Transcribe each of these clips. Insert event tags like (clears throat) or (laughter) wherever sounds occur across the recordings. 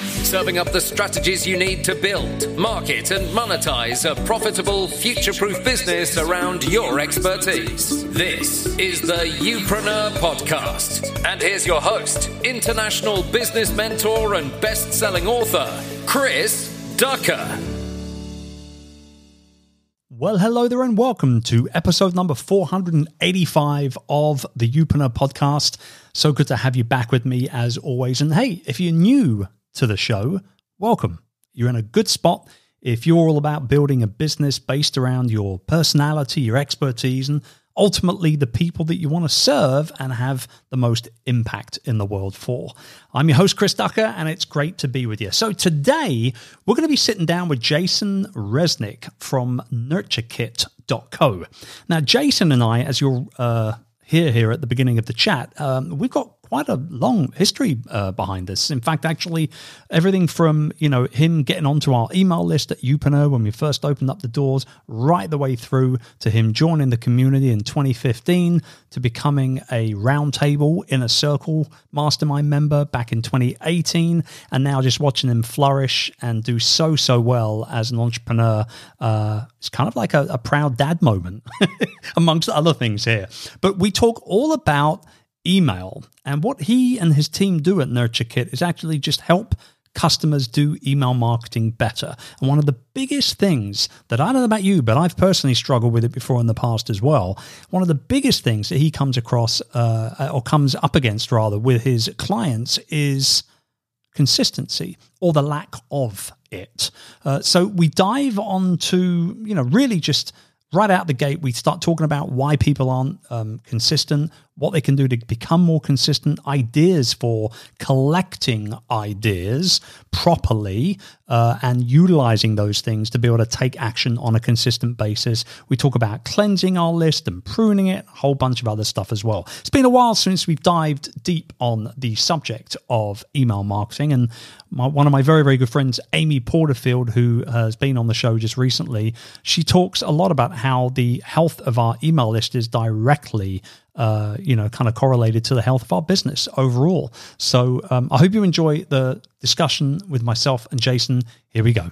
serving up the strategies you need to build, market, and monetize a profitable, future proof business around your expertise. This is the Youpreneur Podcast. And here's your host, international business mentor and best selling author, Chris Ducker. Well, hello there, and welcome to episode number 485 of the Youpreneur podcast. So good to have you back with me as always. And hey, if you're new to the show, welcome. You're in a good spot if you're all about building a business based around your personality, your expertise, and ultimately the people that you want to serve and have the most impact in the world for. I'm your host, Chris Ducker, and it's great to be with you. So today we're going to be sitting down with Jason Resnick from NurtureKit.co. Now, Jason and I, as you'll uh, hear here at the beginning of the chat, um, we've got quite a long history uh, behind this. In fact, actually, everything from you know him getting onto our email list at Youpreneur when we first opened up the doors, right the way through to him joining the community in 2015, to becoming a roundtable Inner Circle mastermind member back in 2018, and now just watching him flourish and do so so well as an entrepreneur. Uh, it's kind of like a, a proud dad moment, (laughs) amongst other things here. But we talk all about email. And what he and his team do at NurtureKit is actually just help customers do email marketing better. And one of the biggest things that I don't know about you, but I've personally struggled with it before in the past as well. One of the biggest things that he comes across uh, or comes up against rather with his clients is consistency or the lack of it. Uh, so we dive on to, you know, really just right out the gate, we start talking about why people aren't um, consistent, what they can do to become more consistent, ideas for collecting ideas properly uh, and utilizing those things to be able to take action on a consistent basis. We talk about cleansing our list and pruning it, a whole bunch of other stuff as well. It's been a while since we've dived deep on the subject of email marketing. And my, one of my very, very good friends, Amy Porterfield, who has been on the show just recently, she talks a lot about how the health of our email list is directly uh, you know, kind of correlated to the health of our business overall. So um, I hope you enjoy the discussion with myself and Jason. Here we go.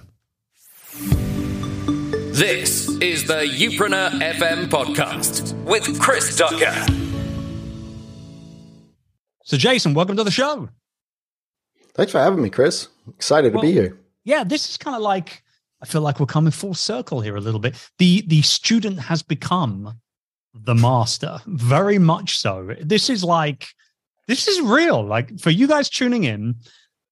This is the Youpreneur FM podcast with Chris Ducker. So, Jason, welcome to the show. Thanks for having me, Chris. Excited well, to be here. Yeah, this is kind of like I feel like we're coming full circle here a little bit. The the student has become the master, very much so. This is like, this is real. Like for you guys tuning in,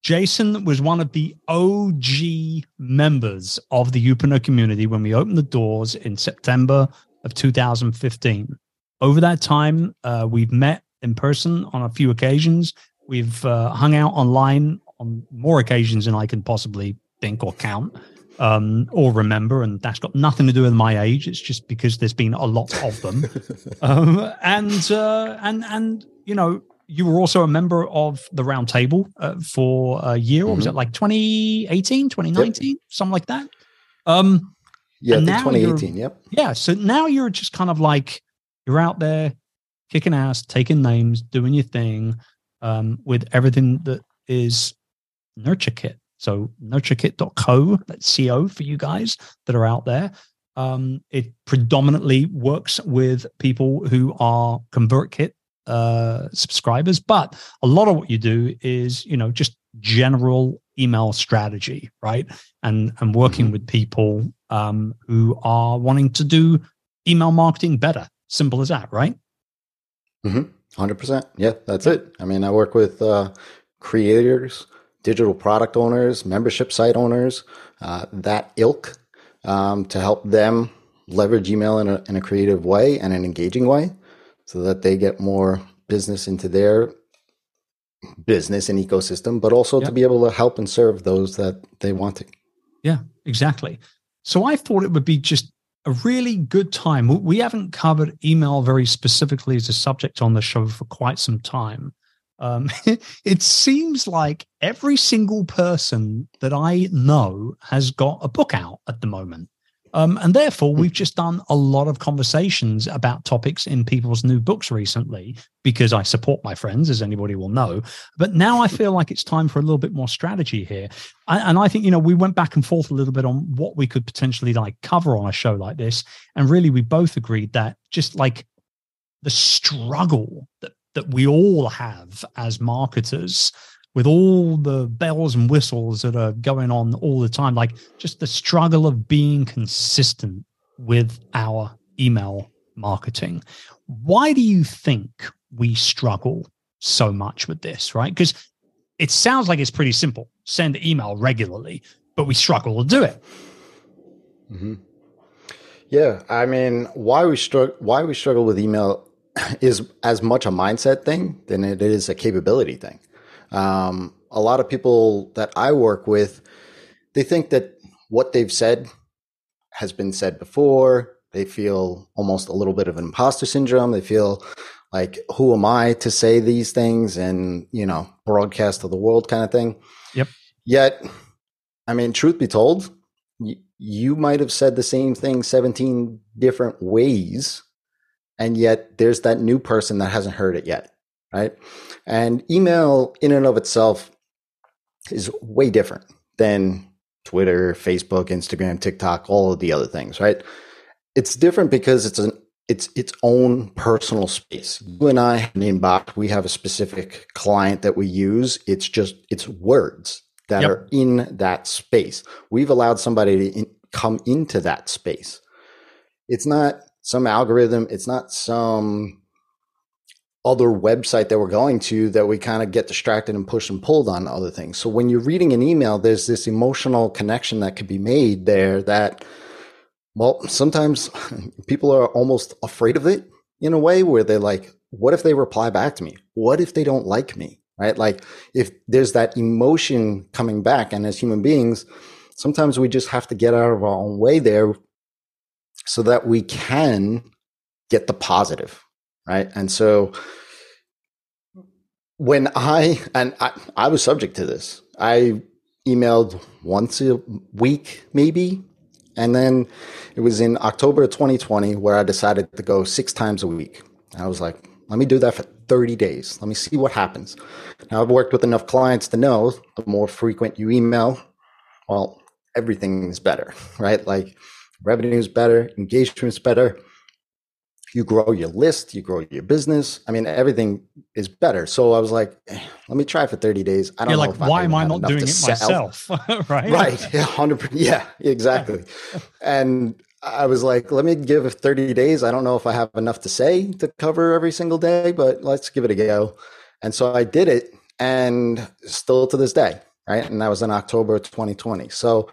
Jason was one of the OG members of the Youpreneur community when we opened the doors in September of 2015. Over that time, uh, we've met in person on a few occasions. We've uh, hung out online on more occasions than I can possibly think or count um, or remember, and that's got nothing to do with my age. It's just because there's been a lot of them, (laughs) um, and uh, and and you know, you were also a member of the round table uh, for a year, or mm-hmm. was it like 2018, 2019, yep. something like that? Um, yeah, 2018. Yep. Yeah. So now you're just kind of like you're out there kicking ass, taking names, doing your thing, um, with everything that is Nurture Kit. So nurturekit.co, that's CO for you guys that are out there. Um, it predominantly works with people who are ConvertKit uh, subscribers, but a lot of what you do is, you know, just general email strategy, right? And and working mm-hmm. with people um, who are wanting to do email marketing better. Simple as that, right? Mm-hmm. 100%. Yeah, that's it. I mean, I work with uh, creators digital product owners, membership site owners, uh, that ilk, um, to help them leverage email in a, in a creative way and an engaging way so that they get more business into their business and ecosystem, but also to be able to help and serve those that they want to. Yeah, exactly. So I thought it would be just a really good time. We haven't covered email very specifically as a subject on the show for quite some time. Um, (laughs) it seems like every single person that I know has got a book out at the moment. Um, and therefore, we've just done a lot of conversations about topics in people's new books recently because I support my friends, as anybody will know. But now I feel like it's time for a little bit more strategy here. I, and I think, you know, we went back and forth a little bit on what we could potentially like cover on a show like this. And really, we both agreed that just like the struggle that, that we all have as marketers with all the bells and whistles that are going on all the time, like just the struggle of being consistent with our email marketing. Why do you think we struggle so much with this, right? Because it sounds like it's pretty simple send email regularly, but we struggle to do it. Mm-hmm. Yeah, I mean, why we struggle why we struggle with email is as much a mindset thing than it is a capability thing. Um, a lot of people that I work with, they think that what they've said has been said before. They feel almost a little bit of an imposter syndrome. They feel like, who am I to say these things and, you know, broadcast to the world kind of thing. Yep. Yet, I mean, truth be told, you might have said the same thing 17 different ways. And yet there's that new person that hasn't heard it yet. Right. And email in and of itself is way different than Twitter, Facebook, Instagram, TikTok, all of the other things, right? It's different because it's an it's its own personal space. You and I have an inbox. We have a specific client that we use. It's just it's words that yep. are in that space. We've allowed somebody to in, come into that space. It's not some algorithm. It's not some other website that we're going to that we kind of get distracted and push and pulled on other things. So when you're reading an email, there's this emotional connection that could be made there that, well, sometimes (laughs) people are almost afraid of it in a way where they're like, what if they reply back to me? What if they don't like me? Right? Like if there's that emotion coming back and as human beings, sometimes we just have to get out of our own way there so that we can get the positive right? And so when I and I, I was subject to this, I emailed once a week, maybe. And then it was in October of 2020 where I decided to go six times a week. And I was like, let me do that for 30 days. Let me see what happens. Now, I've worked with enough clients to know the more frequent you email, well, everything is better, (laughs) right? Like revenue is better, engagement is better, you grow your list, you grow your business. I mean, everything is better. So I was like, eh, let me try for 30 days. I don't You're know. like, why am I not doing it sell. myself? (laughs) right. Right. (laughs) Yeah. 100%. Yeah, exactly. (laughs) and I was like, let me give 30 days. I don't know if I have enough to say to cover every single day, but let's give it a go. And so I did it and still to this day. Right. And that was in October 2020. So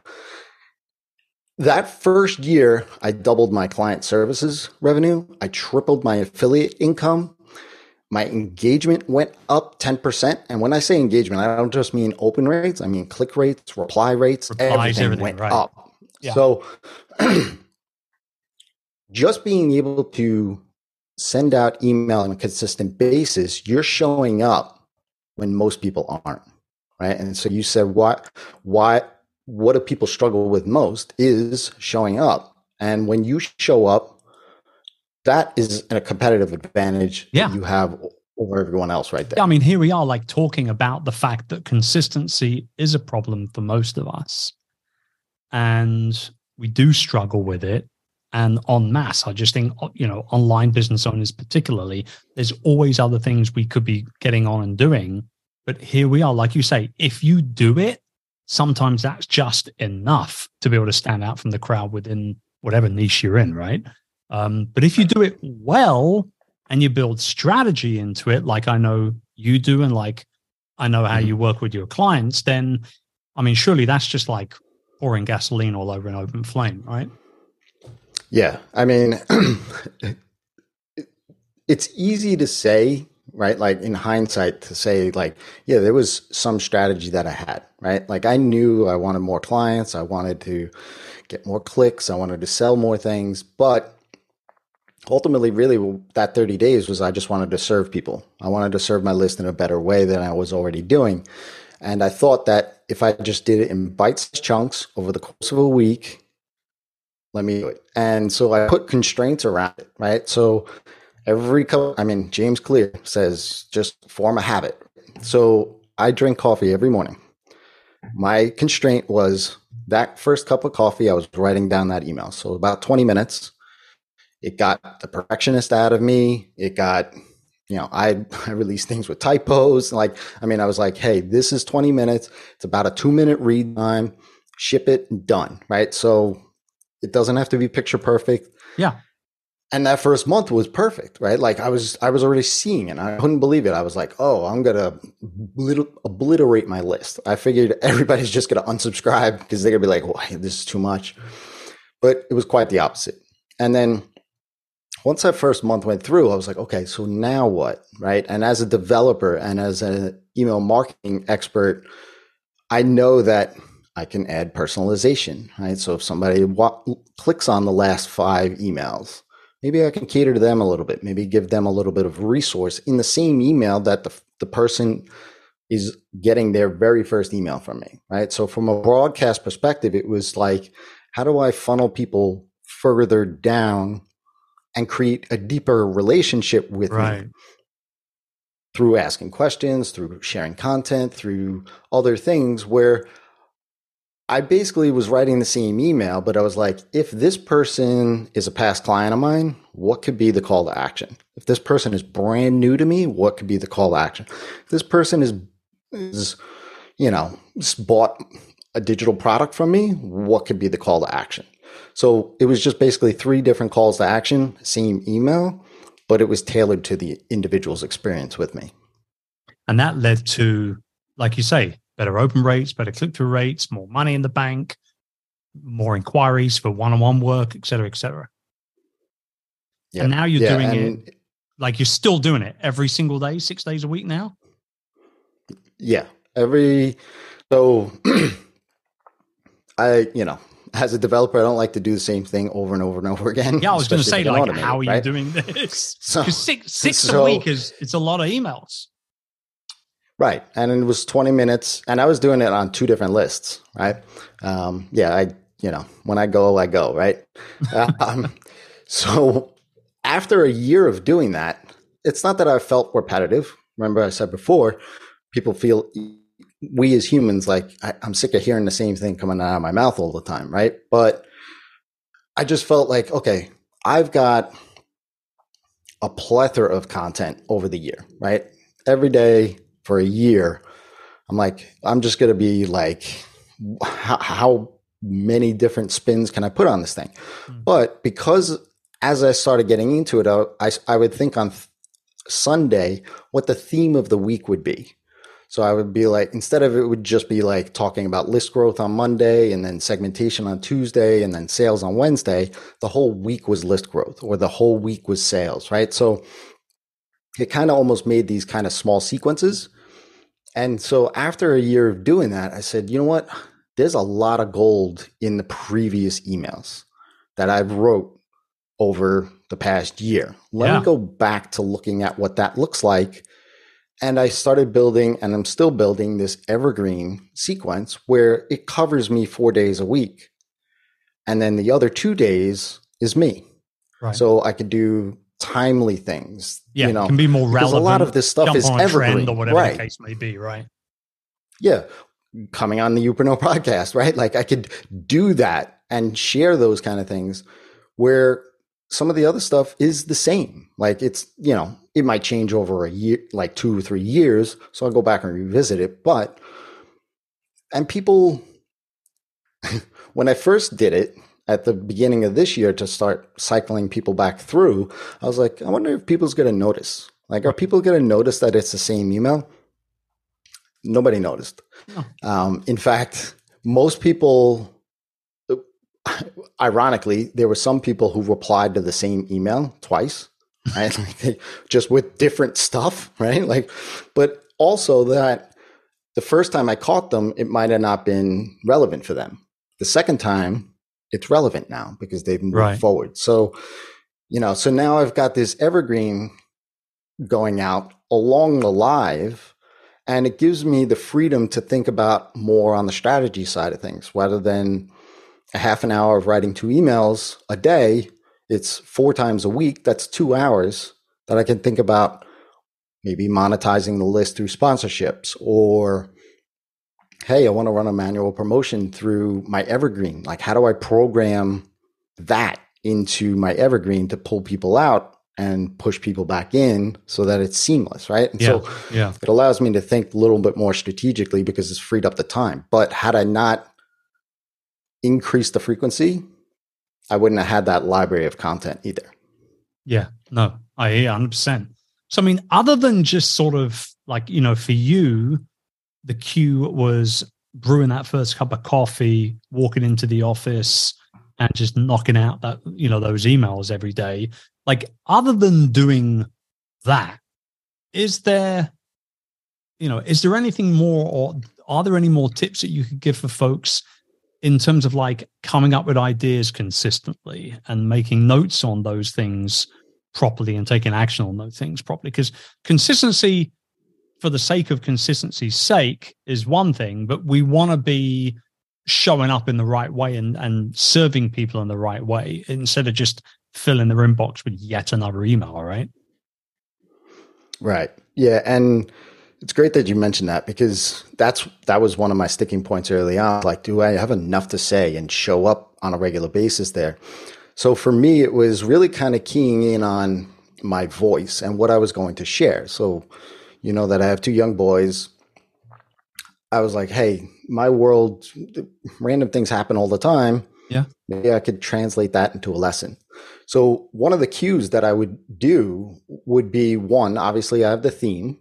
that first year, I doubled my client services revenue. I tripled my affiliate income. My engagement went up 10%. And when I say engagement, I don't just mean open rates, I mean click rates, reply rates, Replies, everything, everything, went right. up. Yeah. So (clears throat) just being able to send out email on a consistent basis, you're showing up when most people aren't. Right. And so you said, why, why, what do people struggle with most is showing up. And when you show up, that is a competitive advantage yeah. you have over everyone else right there. I mean, here we are like talking about the fact that consistency is a problem for most of us. And we do struggle with it. And en masse, I just think, you know, online business owners, particularly, there's always other things we could be getting on and doing. But here we are, like you say, if you do it, sometimes that's just enough to be able to stand out from the crowd within whatever niche you're in, right? Um, but if you do it well and you build strategy into it, like I know you do, and like I know how mm-hmm. you work with your clients, then I mean, surely that's just like pouring gasoline all over an open flame, right? Yeah. I mean, (clears throat) it's easy to say right? Like in hindsight, to say, like, yeah, there was some strategy that I had, right? Like I knew I wanted more clients, I wanted to get more clicks, I wanted to sell more things, but ultimately, really, that 30 days was I just wanted to serve people. I wanted to serve my list in a better way than I was already doing. And I thought that if I just did it in bite chunks over the course of a week, let me do it. And so I put constraints around it, right? So every couple, I mean, James Clear says just form a habit. So I drink coffee every morning. My constraint was that first cup of coffee, I was writing down that email. So about 20 minutes. It got the perfectionist out of me. It got, you know, I, (laughs) I released things with typos. Like, I mean, I was like, hey, this is 20 minutes. It's about a two minute read time. Ship it, done. Right. So it doesn't have to be picture perfect. Yeah and that first month was perfect right? Like i was i was already seeing it. I couldn't believe it. I was like oh i'm gonna obliterate my list. I figured (laughs) everybody's just gonna unsubscribe because they're gonna be like well, this is too much? But it was quite the opposite. And then once that first month went through i was like okay so now what? Right? And as a developer and as an email marketing expert i know that I can add personalization, right? So if somebody wa- clicks on the last five emails, maybe I can cater to them a little bit, maybe give them a little bit of resource in the same email that the, the person is getting their very first email from me, right? So from a broadcast perspective, it was like, how do I funnel people further down and create a deeper relationship with right. me? Through asking questions, through sharing content, through other things where I basically was writing the same email, but I was like, if this person is a past client of mine, what could be the call to action? If this person is brand new to me, what could be the call to action? If this person is, is you know, bought a digital product from me, what could be the call to action? So it was just basically three different calls to action, same email, but it was tailored to the individual's experience with me. And that led to, like you say, better open rates, better click through rates, more money in the bank, more inquiries for one on one work, et cetera, et cetera. Yeah. And now you're yeah, doing it like you're still doing it every single day, six days a week now. Yeah. Every, so (clears throat) I, you know, as a developer, I don't like to do the same thing over and over and over again. Yeah, I was going to say, like, how are you right? doing this? (laughs) So, six, six so, a week is it's a lot of emails. Right. And it was 20 minutes and I was doing it on two different lists, right? Um, yeah, I, you know, when I go, I go, right? (laughs) um, so after a year of doing that, it's not that I felt repetitive. Remember I said before, people feel we as humans, like I, I'm sick of hearing the same thing coming out of my mouth all the time, right? But I just felt like, okay, I've got a plethora of content over the year, right? Every day for a year, I'm like, I'm just going to be like, how, how, many different spins can I put on this thing? Mm. But because as I started getting into it, I, I, I would think on Sunday what the theme of the week would be. So I would be like, instead of it would just be like talking about list growth on Monday and then segmentation on Tuesday and then sales on Wednesday, the whole week was list growth or the whole week was sales, right? So it kind of almost made these kind of small sequences and so after a year of doing that, I said, you know what? There's a lot of gold in the previous emails that I've wrote over the past year. Let yeah. me go back to looking at what that looks like. And I started building, and I'm still building this evergreen sequence where it covers me four days a week. And then the other two days is me. Right. So I could do timely things. Yeah, you know, can be more relevant. A lot of this stuff is evergreen, or whatever right. the case may be, right? Yeah, coming on the Youpreneur (laughs) podcast, right? Like I could do that and share those kind of things where some of the other stuff is the same. Like it's, you know, it might change over a year, like two or three years. So I'll go back and revisit it. But, and people, (laughs) when I first did it, at the beginning of this year to start cycling people back through, I was like, I wonder if people's going to notice. Like, are people going to notice that it's the same email? Nobody noticed. No. Um, in fact, most people, ironically, there were some people who replied to the same email twice, right? (laughs) like just with different stuff, right? Like, but also that the first time I caught them, it might have not been relevant for them. The second time, it's relevant now because they've moved right. forward. So, you know, so now I've got this evergreen going out along the live and it gives me the freedom to think about more on the strategy side of things rather than a half an hour of writing two emails a day, it's four times a week. That's two hours that I can think about maybe monetizing the list through sponsorships or hey, I want to run a manual promotion through my evergreen. Like, how do I program that into my evergreen to pull people out and push people back in so that it's seamless, right? And yeah, so yeah. it allows me to think a little bit more strategically because it's freed up the time. But had I not increased the frequency, I wouldn't have had that library of content either. Yeah, no, I 100%. So, I mean, other than just sort of like, you know, for you, the cue was brewing that first cup of coffee, walking into the office, and just knocking out that, you know, those emails every day. Like, other than doing that, is there, you know, is there anything more or are there any more tips that you could give for folks in terms of like coming up with ideas consistently and making notes on those things properly and taking action on those things properly because consistency for the sake of consistency's sake is one thing but we want to be showing up in the right way and, and serving people in the right way instead of just filling their inbox with yet another email right right yeah and it's great that you mentioned that because that's that was one of my sticking points early on. Like, do I have enough to say and show up on a regular basis there? So for me, it was really kind of keying in on my voice and what I was going to share. So, you know that I have two young boys. I was like, hey, my world, random things happen all the time. Yeah. Maybe I could translate that into a lesson. So one of the cues that I would do would be one, obviously I have the theme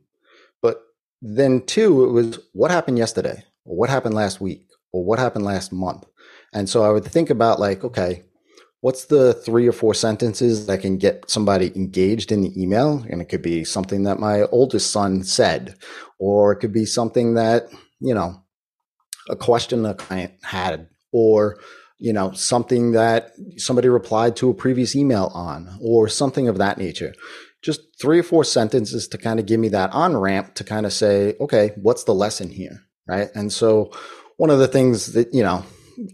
but then two, it was what happened yesterday, or what happened last week, or what happened last month. And so I would think about like, okay, what's the three or four sentences that can get somebody engaged in the email? And it could be something that my oldest son said, or it could be something that, you know, a question a client had, or you know, something that somebody replied to a previous email on, or something of that nature just three or four sentences to kind of give me that on ramp to kind of say, okay, what's the lesson here? Right. And so one of the things that, you know,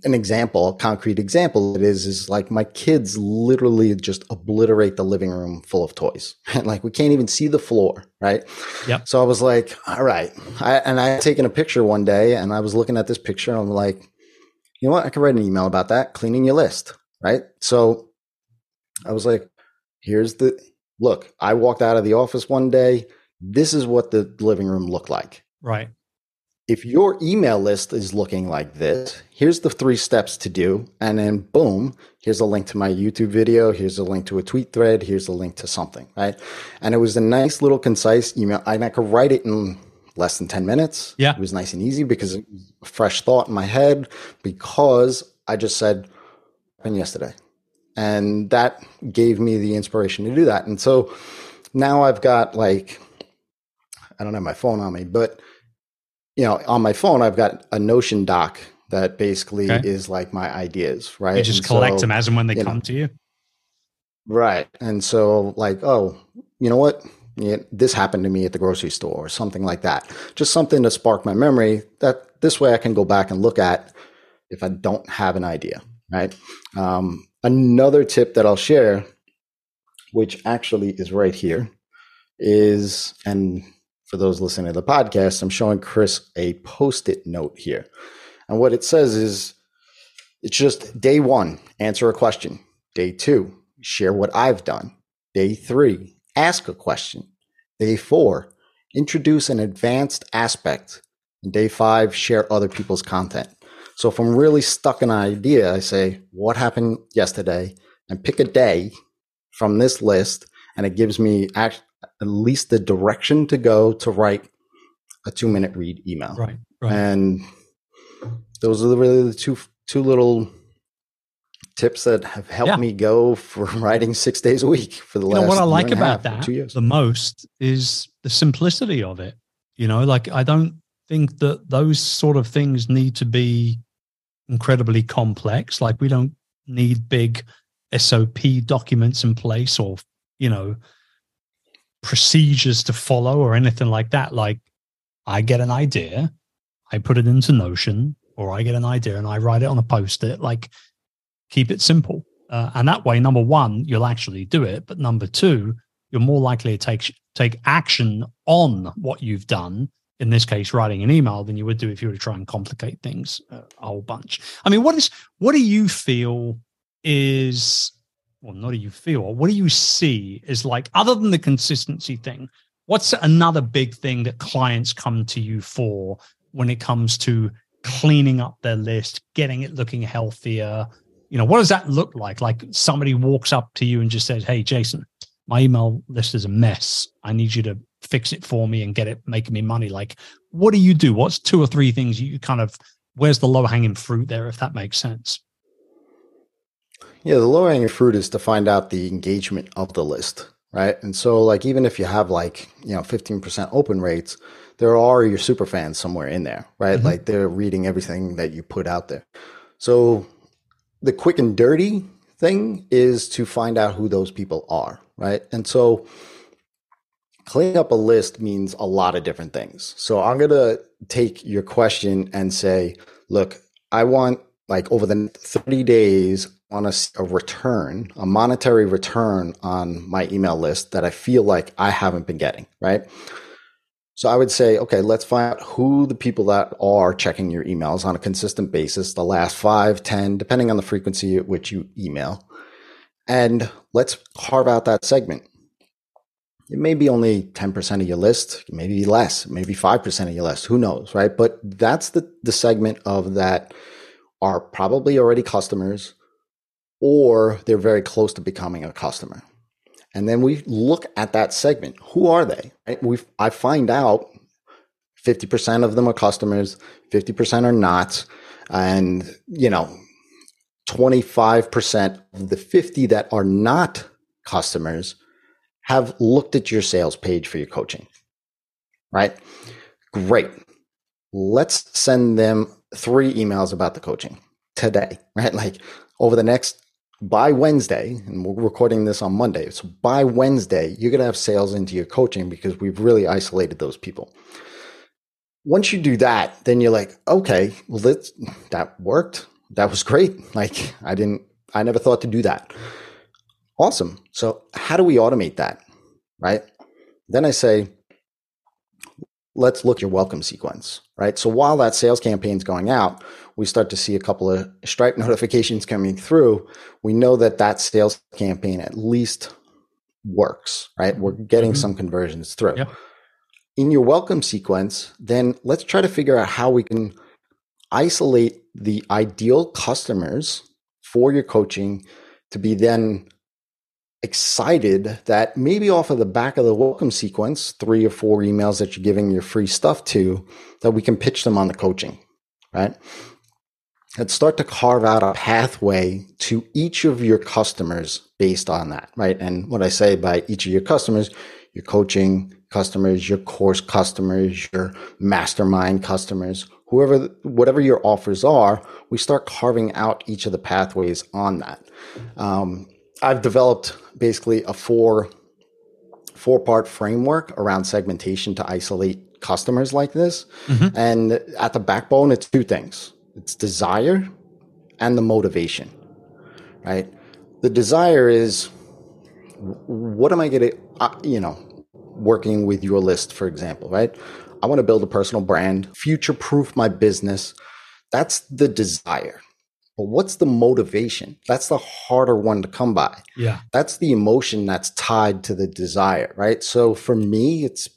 an example, a concrete example it is, is like my kids literally just obliterate the living room full of toys. (laughs) And like we can't even see the floor. Right. Yep. So I was like, all right. I, and I had taken a picture one day and I was looking at this picture and I'm like, you know what? I could write an email about that, cleaning your list. Right. So I was like, here's the, look, I walked out of the office one day. This is what the living room looked like. Right. If your email list is looking like this, here's the three steps to do. And then boom, here's a link to my YouTube video. Here's a link to a tweet thread. Here's a link to something. Right. And it was a nice little concise email. And I could write it in less than 10 minutes. Yeah. It was nice and easy because it was a fresh thought in my head because I just said, and yesterday and that gave me the inspiration to do that. And so now I've got like, I don't have my phone on me, but you know, on my phone, I've got a Notion doc that basically okay. is like my ideas, right? You just and collect so, them as and when they come know, to you. Right. And so like, oh, you know what? Yeah, this happened to me at the grocery store or something like that. Just something to spark my memory that this way I can go back and look at if I don't have an idea, right? Um, Another tip that I'll share, which actually is right here, is, and for those listening to the podcast, I'm showing Chris a post it note here. And what it says is it's just day one, answer a question. Day two, share what I've done. Day three, ask a question. Day four, introduce an advanced aspect. And day five, share other people's content. So if I'm really stuck in an idea, I say, what happened yesterday? And pick a day from this list. And it gives me at least the direction to go to write a two minute read email. Right. right. And those are really the two, two little tips that have helped yeah. me go for (laughs) writing six days a week for the you last. Know, what I like about that the most is the simplicity of it. You know, like I don't think that those sort of things need to be incredibly complex. Like we don't need big SOP documents in place or, you know, procedures to follow or anything like that. Like I get an idea, I put it into Notion, or I get an idea and I write it on a post it. Like keep it simple. Uh, and that way, number one, you'll actually do it. But number two, you're more likely to take take action on what you've done. In this case, writing an email than you would do if you were to try and complicate things a whole bunch. I mean, what is what do you feel is well, not do you feel, what do you see is like other than the consistency thing? What's another big thing that clients come to you for when it comes to cleaning up their list, getting it looking healthier? You know, what does that look like? Like somebody walks up to you and just says, Hey, Jason, my email list is a mess. I need you to fix it for me and get it making me money. Like, what do you do? What's two or three things you kind of, where's the low hanging fruit there, if that makes sense? Yeah, the low hanging fruit is to find out the engagement of the list, right? And so, like, even if you have like, you know, 15% open rates, there are your super fans somewhere in there, right? Mm-hmm. Like, they're reading everything that you put out there. So, the quick and dirty thing is to find out who those people are, right? And so, cleaning up a list means a lot of different things. So, I'm going to take your question and say, look, I want like over the 30 days, on a, a, return, a monetary return on my email list that I feel like I haven't been getting, right? So I would say, okay, let's find out who the people that are checking your emails on a consistent basis, the last five, ten, depending on the frequency at which you email. And let's carve out that segment. It may be only 10% of your list, maybe less, maybe 5% of your list, who knows, right? But that's the, the segment of that are probably already customers or they're very close to becoming a customer. And then we look at that segment. Who are they? We I find out 50% of them are customers, 50% are not, and you know, 25% of the 50 that are not customers have looked at your sales page for your coaching. Right? Great. Let's send them three emails about the coaching today, (laughs) right? Like over the next by Wednesday, and we're recording this on Monday. So by Wednesday, you're going to have sales into your coaching because we've really isolated those people. Once you do that, then you're like, okay, well, that, that worked. That was great. (laughs) Like I didn't, I never thought to do that. Awesome. So how do we automate that? Right. Then I say, let's look at your welcome sequence, right? So while that sales campaign is going out, we start to see a couple of Stripe (laughs) notifications coming through. We know that that sales campaign at least works, right? We're getting mm-hmm. some conversions through. Yep. In your welcome sequence, then let's try to figure out how we can isolate the ideal customers for your coaching to be then excited that maybe off of the back of the welcome sequence, three or four emails that you're giving your free stuff to, that we can pitch them on the coaching, right? Let's start to carve out a pathway to each of your customers based on that, right? And what I say by each of your customers, your coaching customers, your course customers, your mastermind customers, whoever, whatever your offers are, we start carving out each of the pathways on that. Um, I've developed basically a four four part framework around segmentation to isolate customers like this. Mm-hmm. And at the backbone, it's two things: it's desire and the motivation. Right. The desire is what am I going to, uh, you know, working with your list, for example, right? I want to build a personal brand, future proof my business. That's the desire. But what's the motivation? That's the harder one to come by. Yeah. That's the emotion that's tied to the desire, right? So for me, it's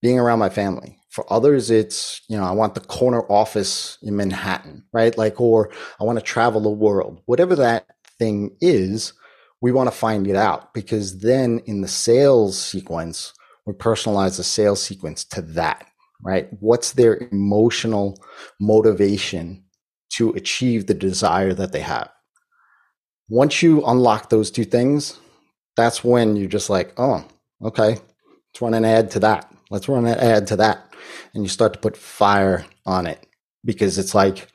being around my family. For others, it's, you know, I want the corner office in Manhattan, right? Like, or I want to travel the world. Whatever that thing is, we want to find it out because then in the sales sequence, we personalize the sales sequence to that, right? What's their emotional motivation to achieve the desire that they have. Once you unlock those two things, that's when you're just like, oh, okay, let's run an ad to that. Let's run an ad to that. And you start to put fire on it because it's like,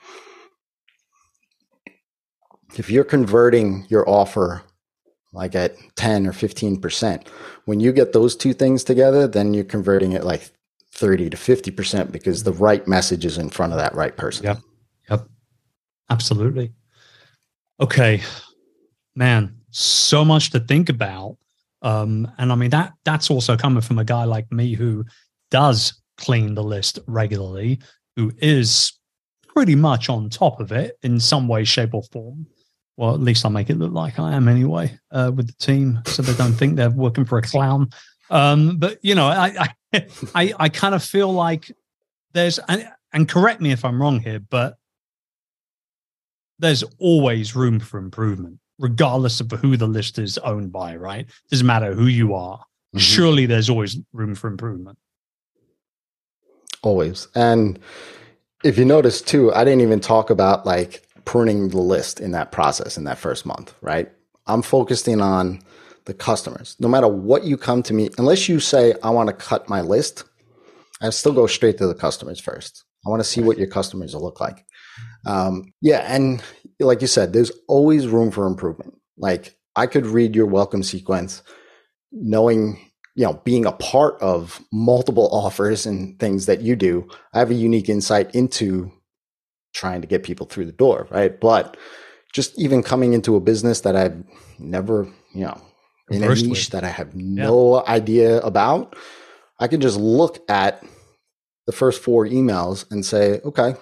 if you're converting your offer like at 10 or 15%, when you get those two things together, then you're converting it like 30 to 50% because the right message is in front of that right person. Absolutely. Okay, man, so much to think about. Um, and I mean that that's also coming from a guy like me who does clean the list regularly, who is pretty much on top of it in some way, shape, or form. Well, at least I make it look like I am anyway uh, with the team, so they don't think they're working for a clown. Um, but you know, I I, (laughs) I, I kind of feel like there's and, and correct me if I'm wrong here, but there's always room for improvement, regardless of who the list is owned by, right? Doesn't matter who you are. Mm-hmm. Surely there's always room for improvement. Always. And if you notice too, I didn't even talk about like pruning the list in that process in that first month, right? I'm focusing on the customers. No matter what you come to me, unless you say, I want to cut my list, I still go straight to the customers first. I want to see what your customers will look like. Um, yeah, and like you said, there's always room for improvement. Like I could read your welcome sequence, knowing you know being a part of multiple (laughs) offers and things that you do. I have a unique insight into trying to get people through the door, right? But just even coming into a business that I've never, you know, in a niche that I have no yeah. idea about, I can just look at the first four emails and say, okay,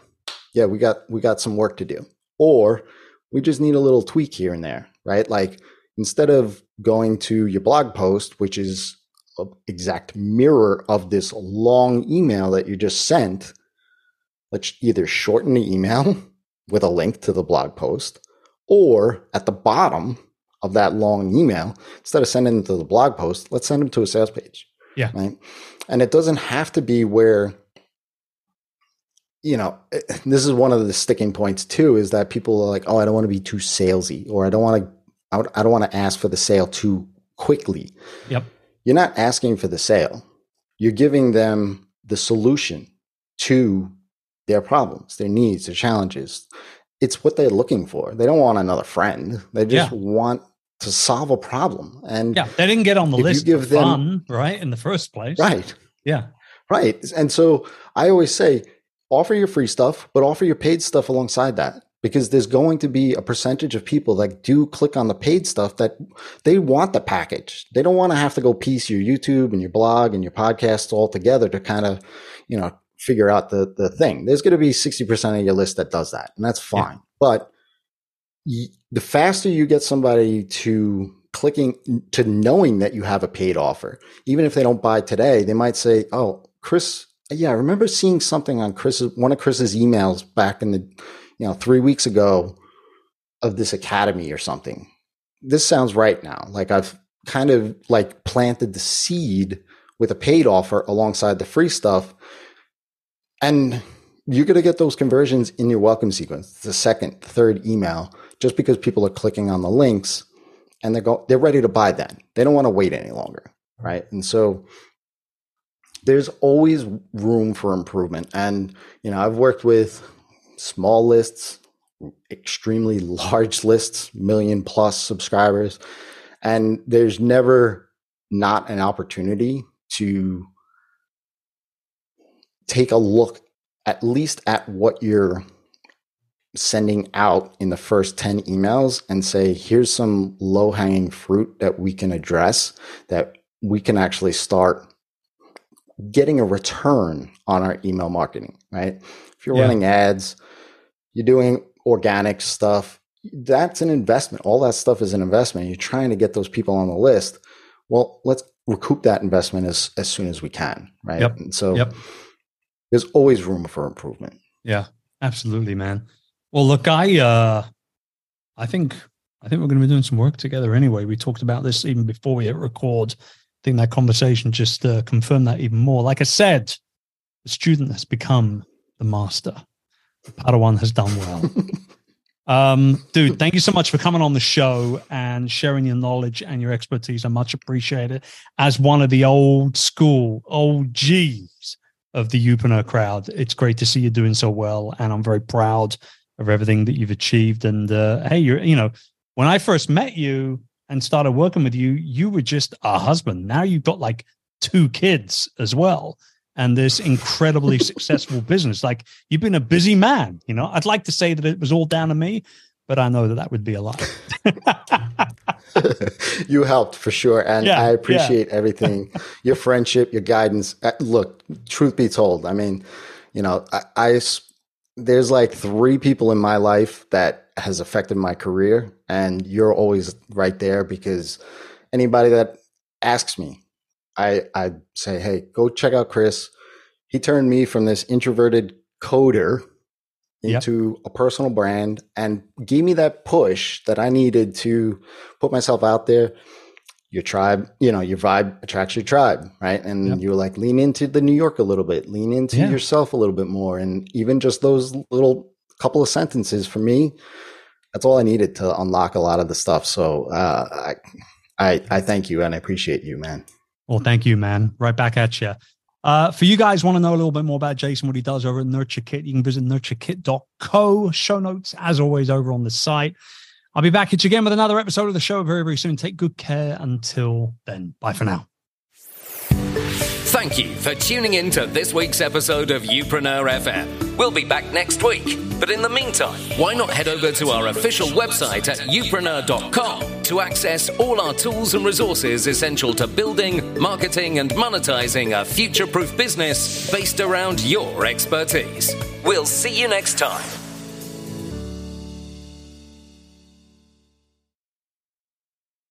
yeah, we got we got some work to do. Or we just need a little tweak here and there, right? Like instead of going to your blog post, which is an exact mirror of this long email that you just sent, let's either shorten the email (laughs) with a link to the blog post, or at the bottom of that long email, instead of sending them to the blog post, let's send them to a sales page. Yeah. Right. And it doesn't have to be where you know, eh, this is one of the sticking points too, is that people are like, oh, I don't want to be too salesy, or I don't want to, I don't want to ask for the sale too quickly. Yep. You're not asking for the sale. You're giving them the solution to their problems, their needs, their challenges. It's what they're looking for. They don't want another friend. They just yeah. want to solve a problem. And yeah, they didn't get on the list give them, fun, right? In the first place. Right. Yeah. Right. And so I always say, offer your free stuff, but offer your paid stuff alongside that because there's going to be a percentage of people that do click on the paid stuff that they want the package. They don't want to have to go piece your YouTube and your blog and your podcasts all together to kind of, you know, figure out the, the thing. There's going to be 60% of your list that does that, and that's fine. Yeah. But y- the faster you get somebody to clicking to knowing that you have a paid offer, even if they don't buy today, they might say, Oh, Chris yeah, I remember seeing something on Chris's one of Chris's emails back in the you know three weeks ago of this academy or something. This sounds right now. Like I've kind of like planted the seed with a paid offer alongside the free stuff, and you're going to get those conversions in your welcome sequence. The second, third email, just because people are clicking on the links and they're go they're ready to buy. Then they don't want to wait any longer, right? And so there's always room for improvement. And, you know, I've worked with small lists, extremely (laughs) large lists, million plus subscribers, and there's never not an opportunity to take a look at least at what you're sending out in the first 10 emails and say, here's some low hanging fruit that we can address that we can actually start getting a return on our email marketing, right? If you're yeah. running ads, you're doing organic stuff, that's an investment. All that stuff is an investment. You're trying to get those people on the list. Well, let's recoup that investment as, as soon as we can, right? Yep. And so yep. there's always room for improvement. Yeah, absolutely, man. Well, look, I uh I think I think we're going to be doing some work together anyway. We talked about this even before we hit record think that conversation just uh, confirmed that even more. Like I said, the student has become the master. The Padawan has done well. (laughs) um, dude, thank you so much for coming on the show and sharing your knowledge and your expertise. I much appreciate it. As one of the old school OGs of the Youpreneur crowd, it's great to see you doing so well, and I'm very proud of everything that you've achieved. And uh, hey, you're you know when I first met you, and started working with you, you were just a husband. Now you've got like two kids as well and this incredibly (laughs) successful business. Like you've been a busy man, you know. I'd like to say that it was all down to me, but I know that that would be a lot. (laughs) (laughs) you helped for sure, and Yeah, I appreciate yeah. everything, your friendship, your guidance. Uh, Look, truth be told, I mean, you know, I, I there's like three people in my life that has affected my career, and you're always right there because anybody that asks me, I I say, hey, go check out Chris. He turned me from this introverted coder Yep. into a personal brand and gave me that push that I needed to put myself out there. Your tribe, you know, your vibe attracts your tribe, right? And Yep. you were like, lean into the New York a little bit, lean into Yeah. yourself a little bit more. And even just those little couple of sentences for me, that's all I needed to unlock a lot of the stuff. So uh, I, I, I thank you and I appreciate you, man. Well, thank you, man. Right back at you. Uh, for you guys want to know a little bit more about Jason, what he does over at Nurture Kit, you can visit nurturekit.co. Show notes, as always, over on the site. I'll be back at you again with another episode of the show very, very soon. Take good care until then. Bye for now. Thank you for tuning in to this week's episode of Youpreneur FM. We'll be back next week, but in the meantime, why not head over to our official website at youpreneur.com to access all our tools and resources essential to building, marketing, and monetizing a future proof business based around your expertise. We'll see you next time.